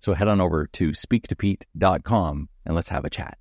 So head on over to speaktopete.com and let's have a chat.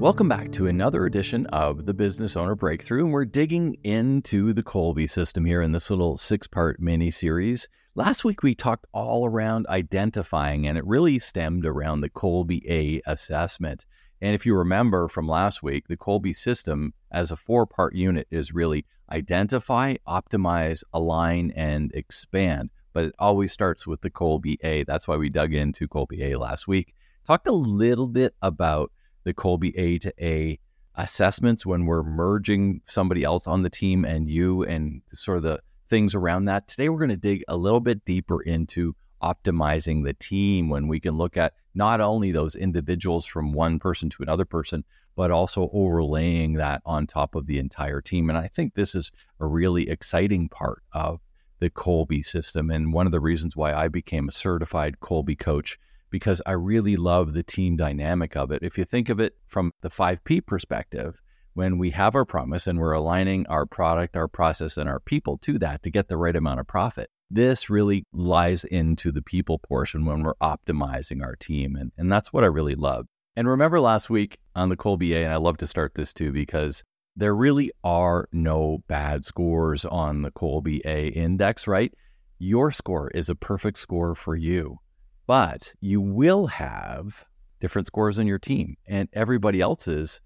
Welcome back to another edition of the Business Owner Breakthrough. And we're digging into the Kolbe system here in this little six part mini series. Last week, we talked all around identifying, and it really stemmed around the Kolbe A assessment. And if you remember from last week, the Kolbe system as a four part unit is really identify, optimize, align, and expand. But it always starts with the Kolbe A. That's why we dug into Kolbe A last week. Talked a little bit about the Kolbe A to A assessments when we're merging somebody else on the team and you and sort of the things around that. Today, we're going to dig a little bit deeper into optimizing the team when we can look at not only those individuals from one person to another person, but also overlaying that on top of the entire team. And I think this is a really exciting part of the Kolbe system. And one of the reasons why I became a certified Kolbe coach, because I really love the team dynamic of it. If you think of it from the 5P perspective, when we have our promise and we're aligning our product, our process, and our people to that to get the right amount of profit, this really lies into the people portion when we're optimizing our team. And, and that's what I really love. And remember last week on the Kolbe A, and I love to start this too because there really are no bad scores on the Kolbe A index, right? Your score is a perfect score for you, but you will have different scores on your team, and everybody else's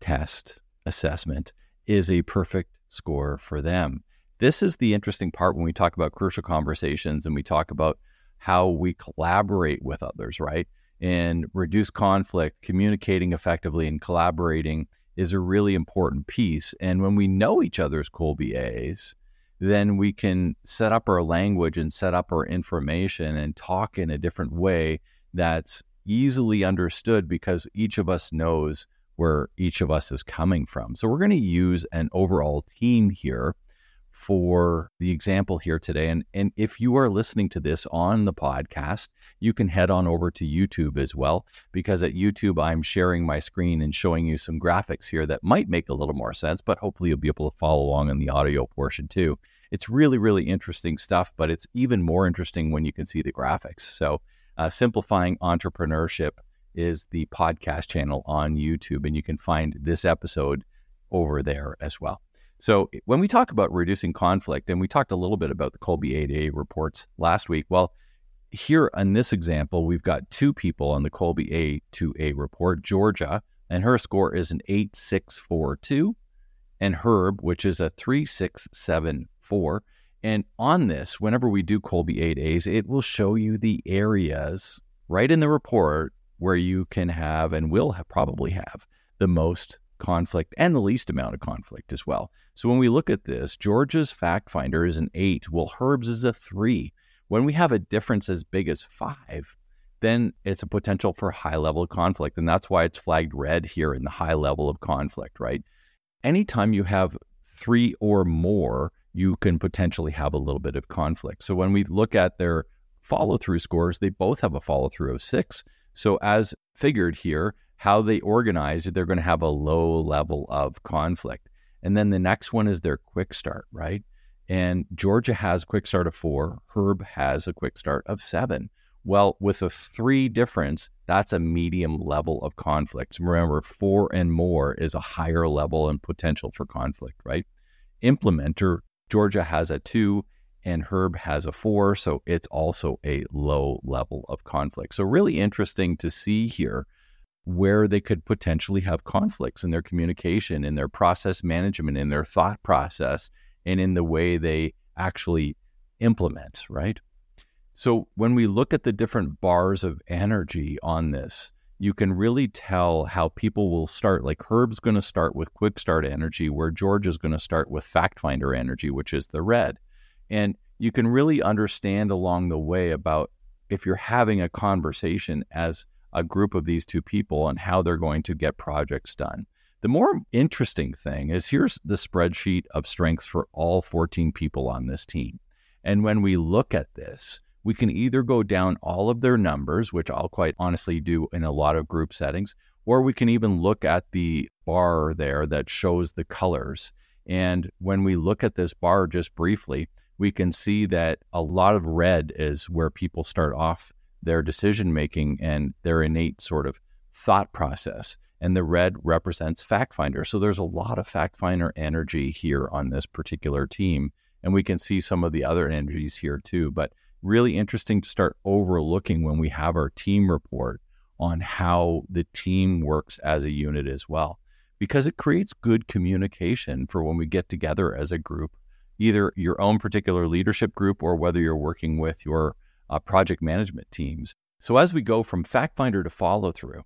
test assessment is a perfect score for them. This is the interesting part when we talk about crucial conversations and we talk about how we collaborate with others, right? and reduce conflict, communicating effectively and collaborating is a really important piece. And when we know each other's Kolbe A's, then we can set up our language and set up our information and talk in a different way that's easily understood because each of us knows where each of us is coming from. So we're going to use an overall team here for the example here today. And, and if you are listening to this on the podcast, you can head on over to YouTube as well, because at YouTube, I'm sharing my screen and showing you some graphics here that might make a little more sense, but hopefully you'll be able to follow along in the audio portion too. It's really, really interesting stuff, but it's even more interesting when you can see the graphics. So, uh, Simplifying Entrepreneurship is the podcast channel on YouTube, and you can find this episode over there as well. So when we talk about reducing conflict, and we talked a little bit about the Kolbe 8A reports last week, well, here in this example, we've got two people on the Kolbe A2A report, Georgia, and her score is an 8642, and Herb, which is a 3674. And on this, whenever we do Kolbe 8As, it will show you the areas right in the report where you can have and will have, probably have the most conflict and the least amount of conflict as well. So when we look at this, Georgia's fact finder is an eight, while Herb's is a three. When we have a difference as big as five, then it's a potential for high level conflict. And that's why it's flagged red here in the high level of conflict, right? Anytime you have three or more, you can potentially have a little bit of conflict. So when we look at their follow through scores, they both have a follow through of six. So as figured here, how they organize, they're going to have a low level of conflict. And then the next one is their quick start, right? And Georgia has quick start of four, Herb has a quick start of seven. Well, with a three difference, that's a medium level of conflict. Remember, four and more is a higher level and potential for conflict, right? Implementer, Georgia has a two and Herb has a four. So it's also a low level of conflict. So, really interesting to see here where they could potentially have conflicts in their communication, in their process management, in their thought process, and in the way they actually implement, right? So when we look at the different bars of energy on this, you can really tell how people will start. Like Herb's going to start with quick start energy, where George is going to start with fact finder energy, which is the red. And you can really understand along the way about if you're having a conversation as a group of these two people and how they're going to get projects done. The more interesting thing is here's the spreadsheet of strengths for all 14 people on this team. And when we look at this, we can either go down all of their numbers, which I'll quite honestly do in a lot of group settings, or we can even look at the bar there that shows the colors. And when we look at this bar just briefly, we can see that a lot of red is where people start off their decision making and their innate sort of thought process. And the red represents fact finder. So there's a lot of fact finder energy here on this particular team. And we can see some of the other energies here too. But really interesting to start overlooking when we have our team report on how the team works as a unit as well, because it creates good communication for when we get together as a group either your own particular leadership group or whether you're working with your uh, project management teams. So, as we go from fact finder to follow through,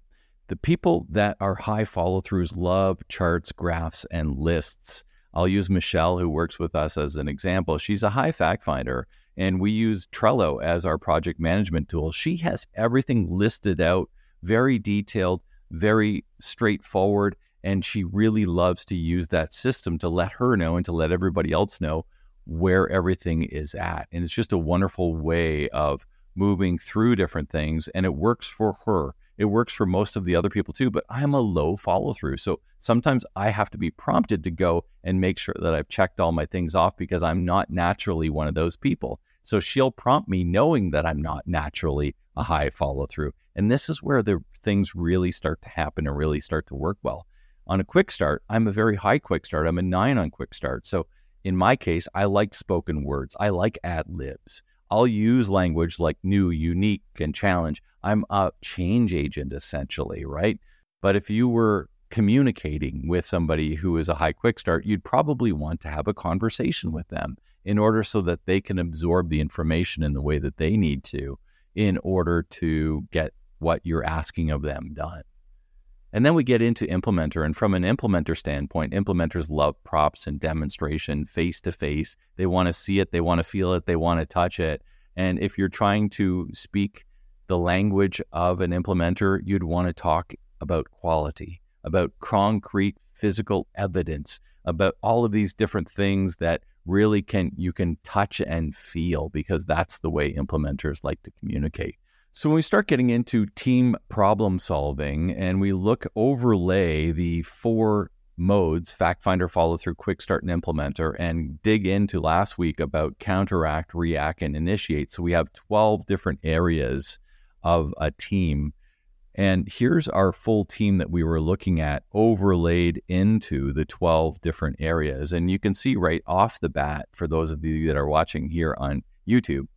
the people that are high follow throughs love charts, graphs, and lists. I'll use Michelle, who works with us, as an example. She's a high fact finder, and we use Trello as our project management tool. She has everything listed out, very detailed, very straightforward, and she really loves to use that system to let her know and to let everybody else know where everything is at. And it's just a wonderful way of moving through different things. And it works for her. It works for most of the other people too, but I'm a low follow through. So sometimes I have to be prompted to go and make sure that I've checked all my things off because I'm not naturally one of those people. So she'll prompt me knowing that I'm not naturally a high follow through. And this is where the things really start to happen and really start to work well on a quick start, I'm a very high quick start. I'm a nine on quick start. So in my case, I like spoken words. I like ad libs. I'll use language like new, unique, and challenge. I'm a change agent essentially, right? But if you were communicating with somebody who is a high quick start, you'd probably want to have a conversation with them in order so that they can absorb the information in the way that they need to in order to get what you're asking of them done. And then we get into implementer. And from an implementer standpoint, implementers love props and demonstration face to face. They want to see it, they want to feel it, they want to touch it. And if you're trying to speak the language of an implementer, you'd want to talk about quality, about concrete physical evidence, about all of these different things that really can you can touch and feel because that's the way implementers like to communicate. So when we start getting into team problem solving and we look overlay the four modes fact finder follow through quick start and implementer and dig into last week about counteract react and initiate. So we have 12 different areas of a team. And here's our full team that we were looking at overlaid into the 12 different areas. And you can see right off the bat for those of you that are watching here on YouTube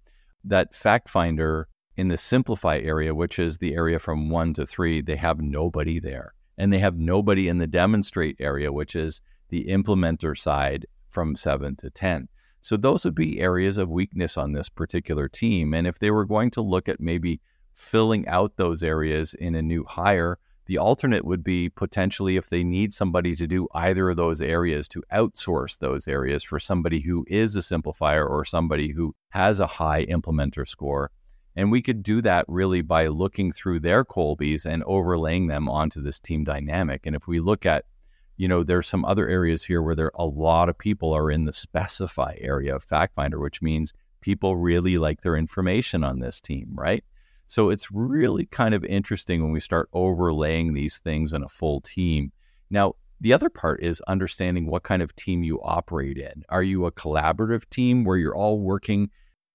that fact finder in the simplify area, which is the area from one to three, they have nobody there. And they have nobody in the demonstrate area, which is the implementer side from seven to 10. So those would be areas of weakness on this particular team. And if they were going to look at maybe filling out those areas in a new hire, the alternate would be potentially if they need somebody to do either of those areas to outsource those areas for somebody who is a simplifier or somebody who has a high implementer score and we could do that really by looking through their Kolbes and overlaying them onto this team dynamic. And if we look at, you know, there's some other areas here where there a lot of people are in the specify area of fact finder, which means people really like their information on this team, right? So it's really kind of interesting when we start overlaying these things in a full team. Now, the other part is understanding what kind of team you operate in. Are you a collaborative team where you're all working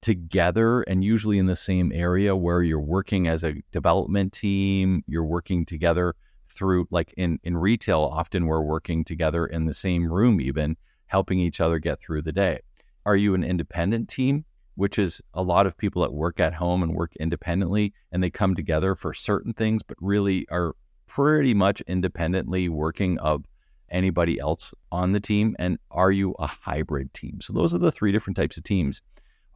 together and usually in the same area where you're working as a development team, you're working together through like in in retail often we're working together in the same room even helping each other get through the day. Are you an independent team, which is a lot of people that work at home and work independently and they come together for certain things but really are pretty much independently working of anybody else on the team and are you a hybrid team? So those are the three different types of teams.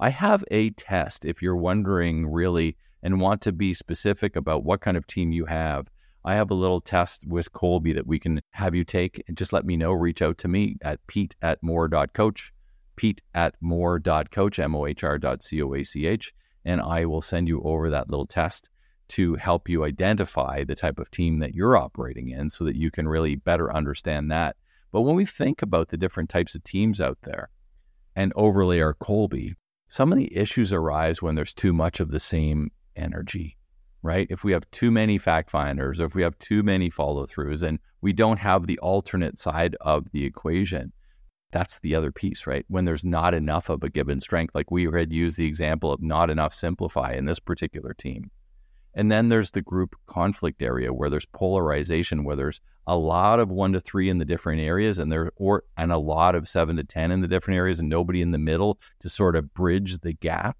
I have a test if you're wondering really and want to be specific about what kind of team you have. I have a little test with Kolbe that we can have you take and just let me know. Reach out to me at pete at mohr.coach, pete at mohr.coach, M-O-H-R dot C-O-A-C-H, and I will send you over that little test to help you identify the type of team that you're operating in so that you can really better understand that. But when we think about the different types of teams out there and overlay our Kolbe, some of the issues arise when there's too much of the same energy, right? If we have too many fact finders, or if we have too many follow throughs, and we don't have the alternate side of the equation, that's the other piece, right? When there's not enough of a given strength, like we had used the example of not enough simplify in this particular team. And then there's the group conflict area where there's polarization, where there's a lot of one to three in the different areas, and there or and a lot of seven to ten in the different areas, and nobody in the middle to sort of bridge the gap.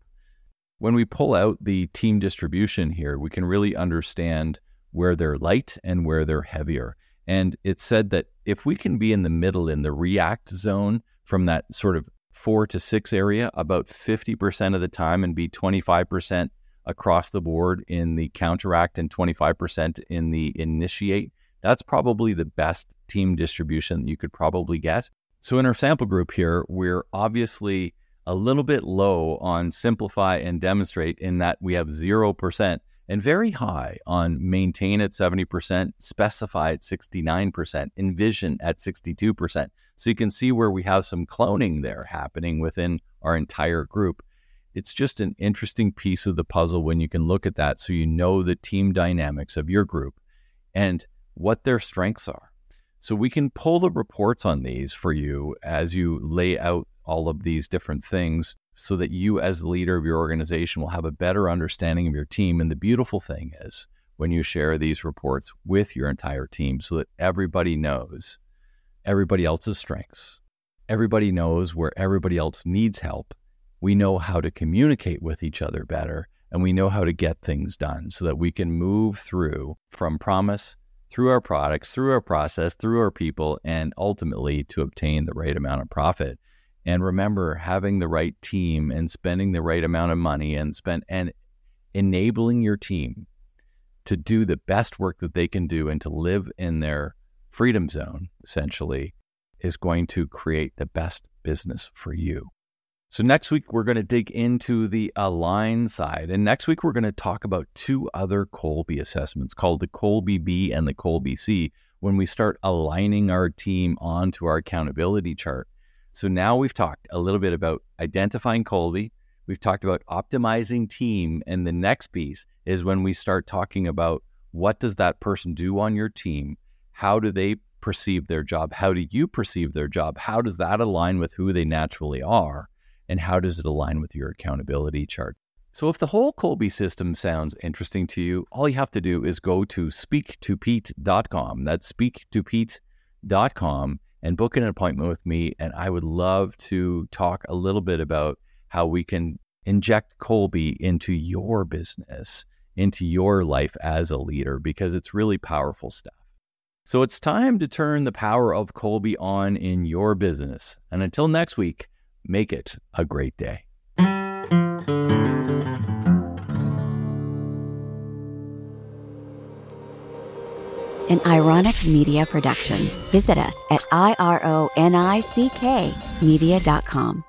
When we pull out the team distribution here, we can really understand where they're light and where they're heavier. And it's said that if we can be in the middle in the react zone from that sort of four to six area about 50% of the time and be 25% across the board in the counteract and 25% in the initiate, that's probably the best team distribution you could probably get. So in our sample group here, we're obviously a little bit low on simplify and demonstrate in that we have 0% and very high on maintain at 70%, specify at 69%, envision at 62%. So you can see where we have some cloning there happening within our entire group it's just an interesting piece of the puzzle when you can look at that so you know the team dynamics of your group and what their strengths are. So we can pull the reports on these for you as you lay out all of these different things so that you as the leader of your organization will have a better understanding of your team and the beautiful thing is when you share these reports with your entire team so that everybody knows everybody else's strengths. Everybody knows where everybody else needs help we know how to communicate with each other better and we know how to get things done so that we can move through from promise through our products, through our process, through our people, and ultimately to obtain the right amount of profit. And remember, having the right team and spending the right amount of money and spend and enabling your team to do the best work that they can do and to live in their freedom zone, essentially, is going to create the best business for you. So, next week, we're going to dig into the align side. And next week, we're going to talk about two other Kolbe assessments called the Kolbe B and the Kolbe C when we start aligning our team onto our accountability chart. So, now we've talked a little bit about identifying Kolbe, We've talked about optimizing team. And the next piece is when we start talking about what does that person do on your team? How do they perceive their job? How do you perceive their job? How does that align with who they naturally are? And how does it align with your accountability chart? So, if the whole Kolbe system sounds interesting to you, all you have to do is go to speaktopete.com. That's speaktopete.com and book an appointment with me. And I would love to talk a little bit about how we can inject Kolbe into your business, into your life as a leader, because it's really powerful stuff. So, it's time to turn the power of Kolbe on in your business. And until next week, Make it a great day. An ironic media production. Visit us at ironick media.com.